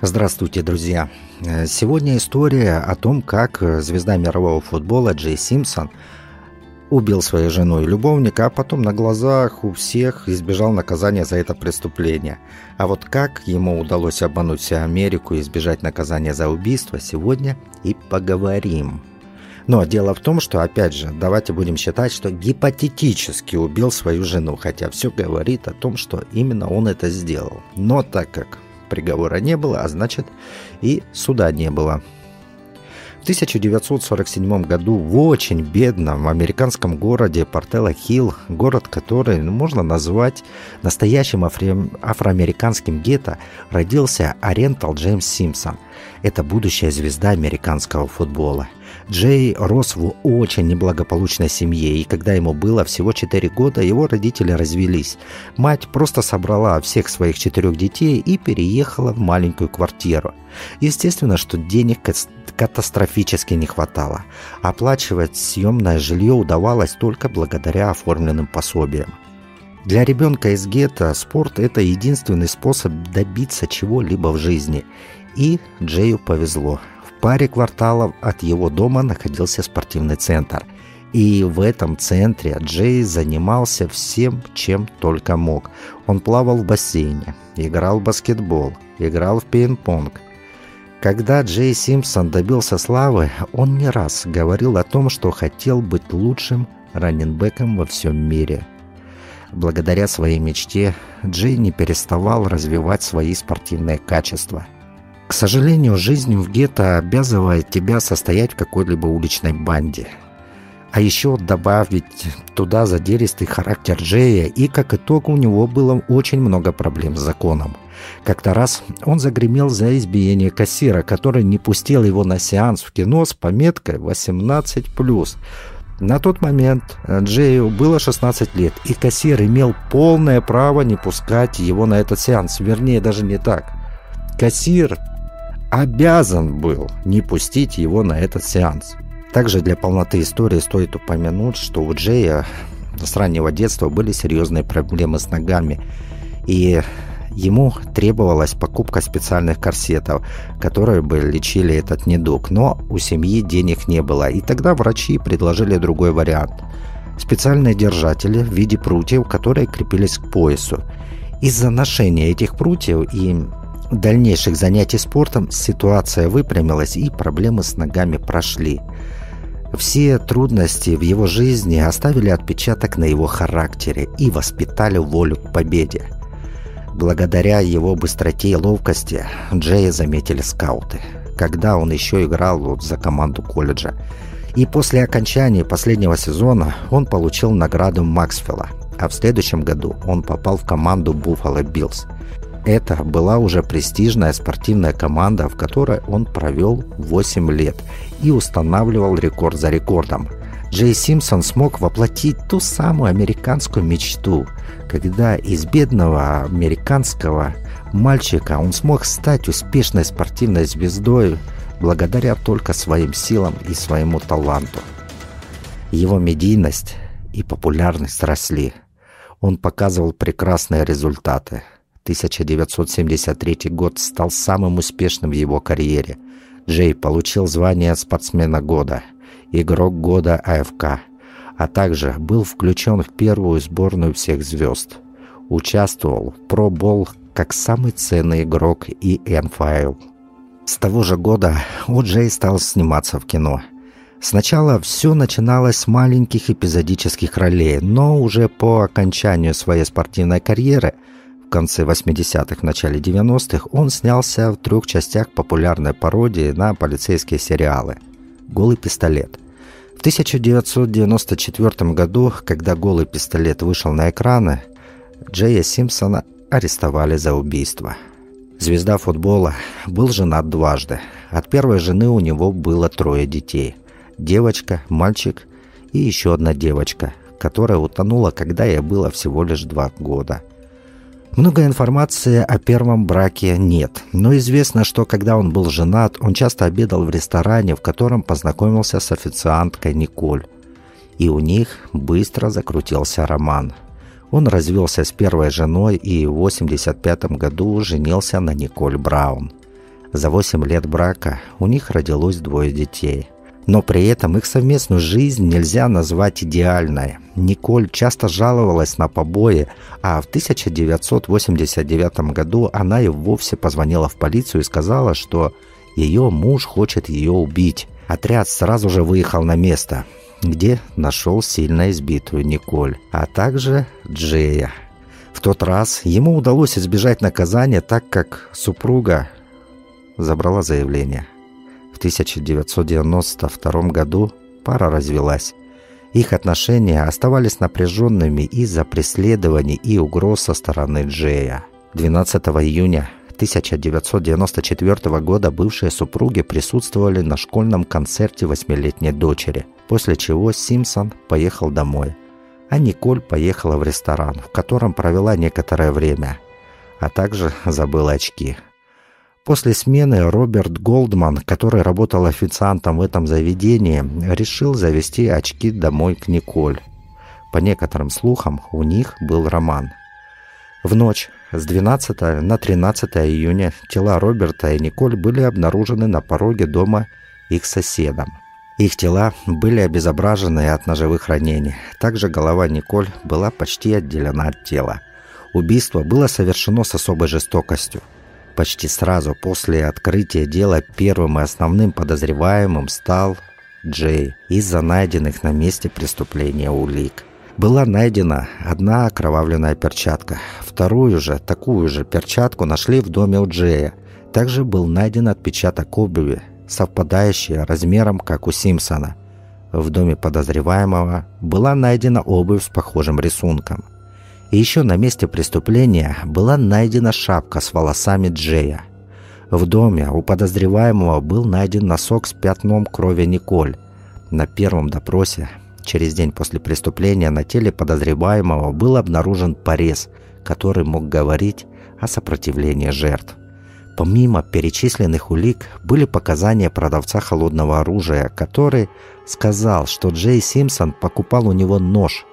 Здравствуйте, друзья! Сегодня история о том, как звезда мирового футбола Джей Симпсон убил свою жену и любовника, а потом на глазах у всех избежал наказания за это преступление. А вот как ему удалось обмануть всю Америку и избежать наказания за убийство, сегодня и поговорим. Но дело в том, что, опять же, давайте будем считать, что гипотетически убил свою жену, хотя все говорит о том, что именно он это сделал. Но так как приговора не было, а значит и суда не было. В 1947 году в очень бедном американском городе Портелла-Хилл, город, который можно назвать настоящим афри... афроамериканским гетто, родился Орентал Джеймс Симпсон. Это будущая звезда американского футбола – Джей рос в очень неблагополучной семье, и когда ему было всего 4 года, его родители развелись. Мать просто собрала всех своих четырех детей и переехала в маленькую квартиру. Естественно, что денег катастрофически не хватало. Оплачивать съемное жилье удавалось только благодаря оформленным пособиям. Для ребенка из гетто спорт – это единственный способ добиться чего-либо в жизни. И Джею повезло – паре кварталов от его дома находился спортивный центр. И в этом центре Джей занимался всем, чем только мог. Он плавал в бассейне, играл в баскетбол, играл в пинг-понг. Когда Джей Симпсон добился славы, он не раз говорил о том, что хотел быть лучшим раненбеком во всем мире. Благодаря своей мечте Джей не переставал развивать свои спортивные качества – к сожалению, жизнь в гетто обязывает тебя состоять в какой-либо уличной банде. А еще добавить туда задиристый характер Джея, и как итог у него было очень много проблем с законом. Как-то раз он загремел за избиение кассира, который не пустил его на сеанс в кино с пометкой 18+. На тот момент Джею было 16 лет, и кассир имел полное право не пускать его на этот сеанс. Вернее, даже не так. Кассир обязан был не пустить его на этот сеанс. Также для полноты истории стоит упомянуть, что у Джея с раннего детства были серьезные проблемы с ногами, и ему требовалась покупка специальных корсетов, которые бы лечили этот недуг, но у семьи денег не было, и тогда врачи предложили другой вариант. Специальные держатели в виде прутьев, которые крепились к поясу. Из-за ношения этих прутьев и дальнейших занятий спортом ситуация выпрямилась и проблемы с ногами прошли. Все трудности в его жизни оставили отпечаток на его характере и воспитали волю к победе. Благодаря его быстроте и ловкости Джея заметили скауты, когда он еще играл за команду колледжа. И после окончания последнего сезона он получил награду Максвелла, а в следующем году он попал в команду Buffalo Bills – это была уже престижная спортивная команда, в которой он провел 8 лет и устанавливал рекорд за рекордом. Джей Симпсон смог воплотить ту самую американскую мечту, когда из бедного американского мальчика он смог стать успешной спортивной звездой благодаря только своим силам и своему таланту. Его медийность и популярность росли. Он показывал прекрасные результаты – 1973 год стал самым успешным в его карьере. Джей получил звание спортсмена года, игрок года АФК, а также был включен в первую сборную всех звезд. Участвовал в пробол как самый ценный игрок и НФЛ. С того же года у Джей стал сниматься в кино. Сначала все начиналось с маленьких эпизодических ролей, но уже по окончанию своей спортивной карьеры – конце 80-х, начале 90-х он снялся в трех частях популярной пародии на полицейские сериалы «Голый пистолет». В 1994 году, когда «Голый пистолет» вышел на экраны, Джея Симпсона арестовали за убийство. Звезда футбола был женат дважды. От первой жены у него было трое детей. Девочка, мальчик и еще одна девочка, которая утонула, когда ей было всего лишь два года – много информации о первом браке нет, но известно, что когда он был женат, он часто обедал в ресторане, в котором познакомился с официанткой Николь. И у них быстро закрутился роман. Он развелся с первой женой и в 1985 году женился на Николь Браун. За 8 лет брака у них родилось двое детей. Но при этом их совместную жизнь нельзя назвать идеальной. Николь часто жаловалась на побои, а в 1989 году она и вовсе позвонила в полицию и сказала, что ее муж хочет ее убить. Отряд сразу же выехал на место, где нашел сильно избитую Николь, а также Джея. В тот раз ему удалось избежать наказания, так как супруга забрала заявление. В 1992 году пара развелась. Их отношения оставались напряженными из-за преследований и угроз со стороны Джея. 12 июня 1994 года бывшие супруги присутствовали на школьном концерте восьмилетней дочери, после чего Симпсон поехал домой, а Николь поехала в ресторан, в котором провела некоторое время, а также забыла очки. После смены Роберт Голдман, который работал официантом в этом заведении, решил завести очки домой к Николь. По некоторым слухам, у них был роман. В ночь с 12 на 13 июня тела Роберта и Николь были обнаружены на пороге дома их соседом. Их тела были обезображены от ножевых ранений. Также голова Николь была почти отделена от тела. Убийство было совершено с особой жестокостью. Почти сразу после открытия дела первым и основным подозреваемым стал Джей из-за найденных на месте преступления улик – была найдена одна окровавленная перчатка. Вторую же, такую же перчатку нашли в доме у Джея. Также был найден отпечаток обуви, совпадающий размером, как у Симпсона. В доме подозреваемого была найдена обувь с похожим рисунком. И еще на месте преступления была найдена шапка с волосами Джея. В доме у подозреваемого был найден носок с пятном крови Николь. На первом допросе Через день после преступления на теле подозреваемого был обнаружен порез, который мог говорить о сопротивлении жертв. Помимо перечисленных улик были показания продавца холодного оружия, который сказал, что Джей Симпсон покупал у него нож,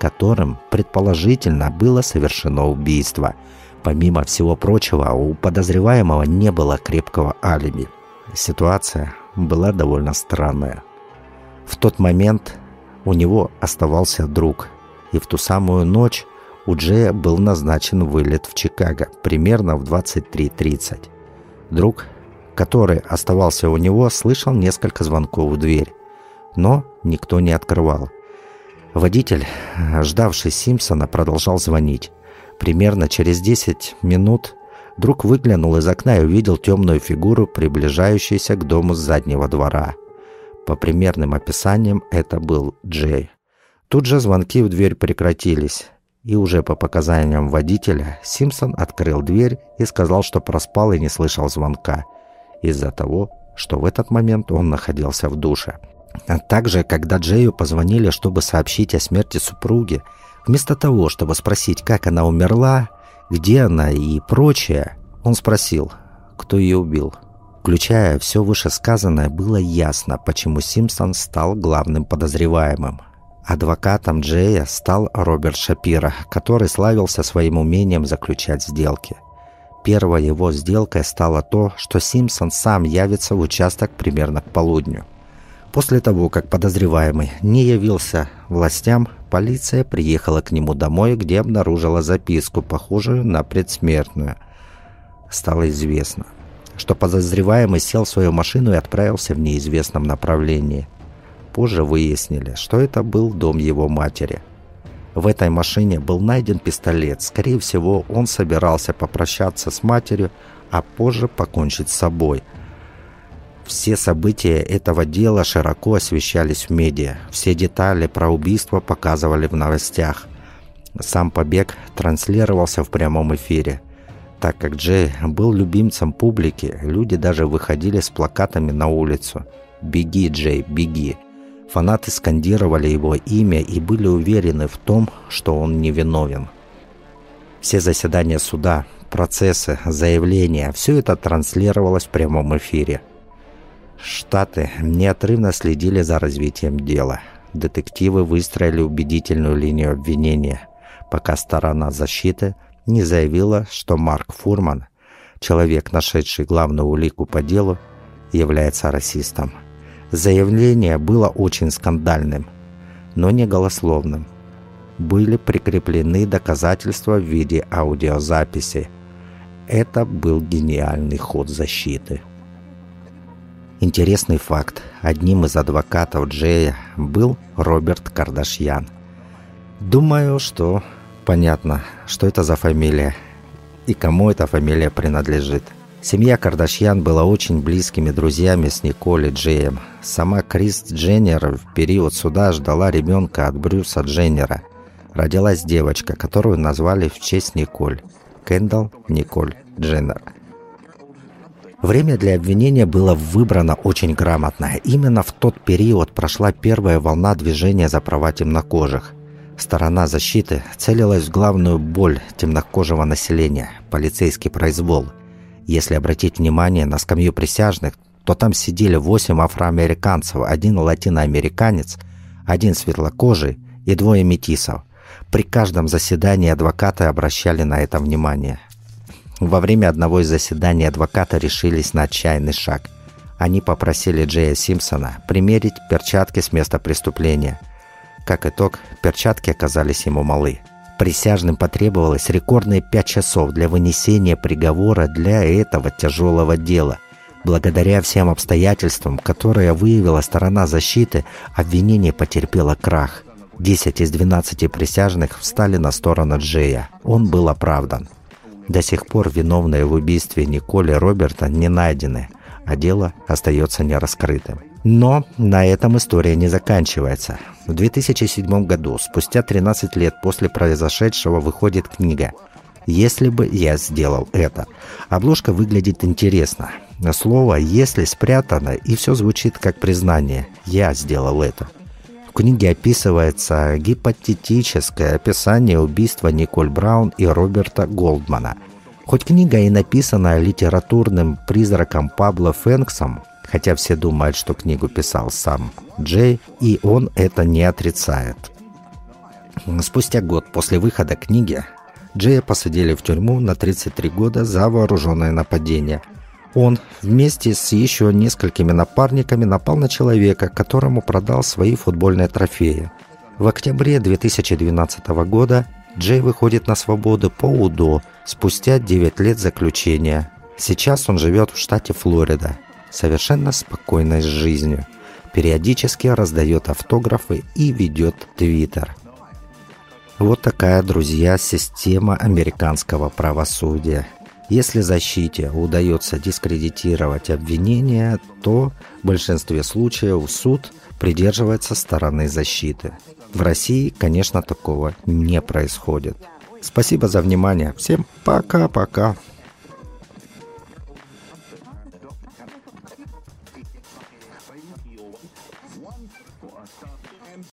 которым предположительно было совершено убийство. Помимо всего прочего, у подозреваемого не было крепкого алиби. Ситуация была довольно странная. В тот момент у него оставался друг, и в ту самую ночь у Джея был назначен вылет в Чикаго примерно в 23.30. Друг, который оставался у него, слышал несколько звонков в дверь, но никто не открывал. Водитель, ждавший Симпсона, продолжал звонить. Примерно через 10 минут друг выглянул из окна и увидел темную фигуру, приближающуюся к дому с заднего двора – по примерным описаниям это был Джей. Тут же звонки в дверь прекратились. И уже по показаниям водителя Симпсон открыл дверь и сказал, что проспал и не слышал звонка. Из-за того, что в этот момент он находился в душе. А также, когда Джею позвонили, чтобы сообщить о смерти супруги, вместо того, чтобы спросить, как она умерла, где она и прочее, он спросил, кто ее убил. Включая все вышесказанное, было ясно, почему Симпсон стал главным подозреваемым. Адвокатом Джея стал Роберт Шапира, который славился своим умением заключать сделки. Первой его сделкой стало то, что Симпсон сам явится в участок примерно к полудню. После того, как подозреваемый не явился властям, полиция приехала к нему домой, где обнаружила записку, похожую на предсмертную. Стало известно – что подозреваемый сел в свою машину и отправился в неизвестном направлении. Позже выяснили, что это был дом его матери. В этой машине был найден пистолет. Скорее всего, он собирался попрощаться с матерью, а позже покончить с собой. Все события этого дела широко освещались в медиа. Все детали про убийство показывали в новостях. Сам побег транслировался в прямом эфире – так как Джей был любимцем публики, люди даже выходили с плакатами на улицу «Беги, Джей, беги!». Фанаты скандировали его имя и были уверены в том, что он невиновен. Все заседания суда, процессы, заявления – все это транслировалось в прямом эфире. Штаты неотрывно следили за развитием дела. Детективы выстроили убедительную линию обвинения, пока сторона защиты – не заявила, что Марк Фурман, человек, нашедший главную улику по делу, является расистом. Заявление было очень скандальным, но не голословным. Были прикреплены доказательства в виде аудиозаписи. Это был гениальный ход защиты. Интересный факт. Одним из адвокатов Джея был Роберт Кардашьян. Думаю, что понятно, что это за фамилия и кому эта фамилия принадлежит. Семья Кардашьян была очень близкими друзьями с Николь и Джеем. Сама Крис Дженнер в период суда ждала ребенка от Брюса Дженнера. Родилась девочка, которую назвали в честь Николь. Кендалл Николь Дженнер. Время для обвинения было выбрано очень грамотно. Именно в тот период прошла первая волна движения за права темнокожих. Сторона защиты целилась в главную боль темнокожего населения – полицейский произвол. Если обратить внимание на скамью присяжных, то там сидели восемь афроамериканцев, один латиноамериканец, один светлокожий и двое метисов. При каждом заседании адвокаты обращали на это внимание – во время одного из заседаний адвоката решились на отчаянный шаг. Они попросили Джея Симпсона примерить перчатки с места преступления. Как итог, перчатки оказались ему малы. Присяжным потребовалось рекордные пять часов для вынесения приговора для этого тяжелого дела. Благодаря всем обстоятельствам, которые выявила сторона защиты, обвинение потерпело крах. 10 из 12 присяжных встали на сторону Джея. Он был оправдан. До сих пор виновные в убийстве Николи Роберта не найдены, а дело остается нераскрытым. Но на этом история не заканчивается. В 2007 году, спустя 13 лет после произошедшего, выходит книга «Если бы я сделал это». Обложка выглядит интересно. Слово «если» спрятано, и все звучит как признание «я сделал это». В книге описывается гипотетическое описание убийства Николь Браун и Роберта Голдмана. Хоть книга и написана литературным призраком Пабло Фэнксом, хотя все думают, что книгу писал сам Джей, и он это не отрицает. Спустя год после выхода книги Джея посадили в тюрьму на 33 года за вооруженное нападение – он вместе с еще несколькими напарниками напал на человека, которому продал свои футбольные трофеи. В октябре 2012 года Джей выходит на свободу по УДО спустя 9 лет заключения. Сейчас он живет в штате Флорида, совершенно спокойной жизнью. Периодически раздает автографы и ведет твиттер. Вот такая, друзья, система американского правосудия – если защите удается дискредитировать обвинение, то в большинстве случаев суд придерживается стороны защиты. В России, конечно, такого не происходит. Спасибо за внимание. Всем пока-пока.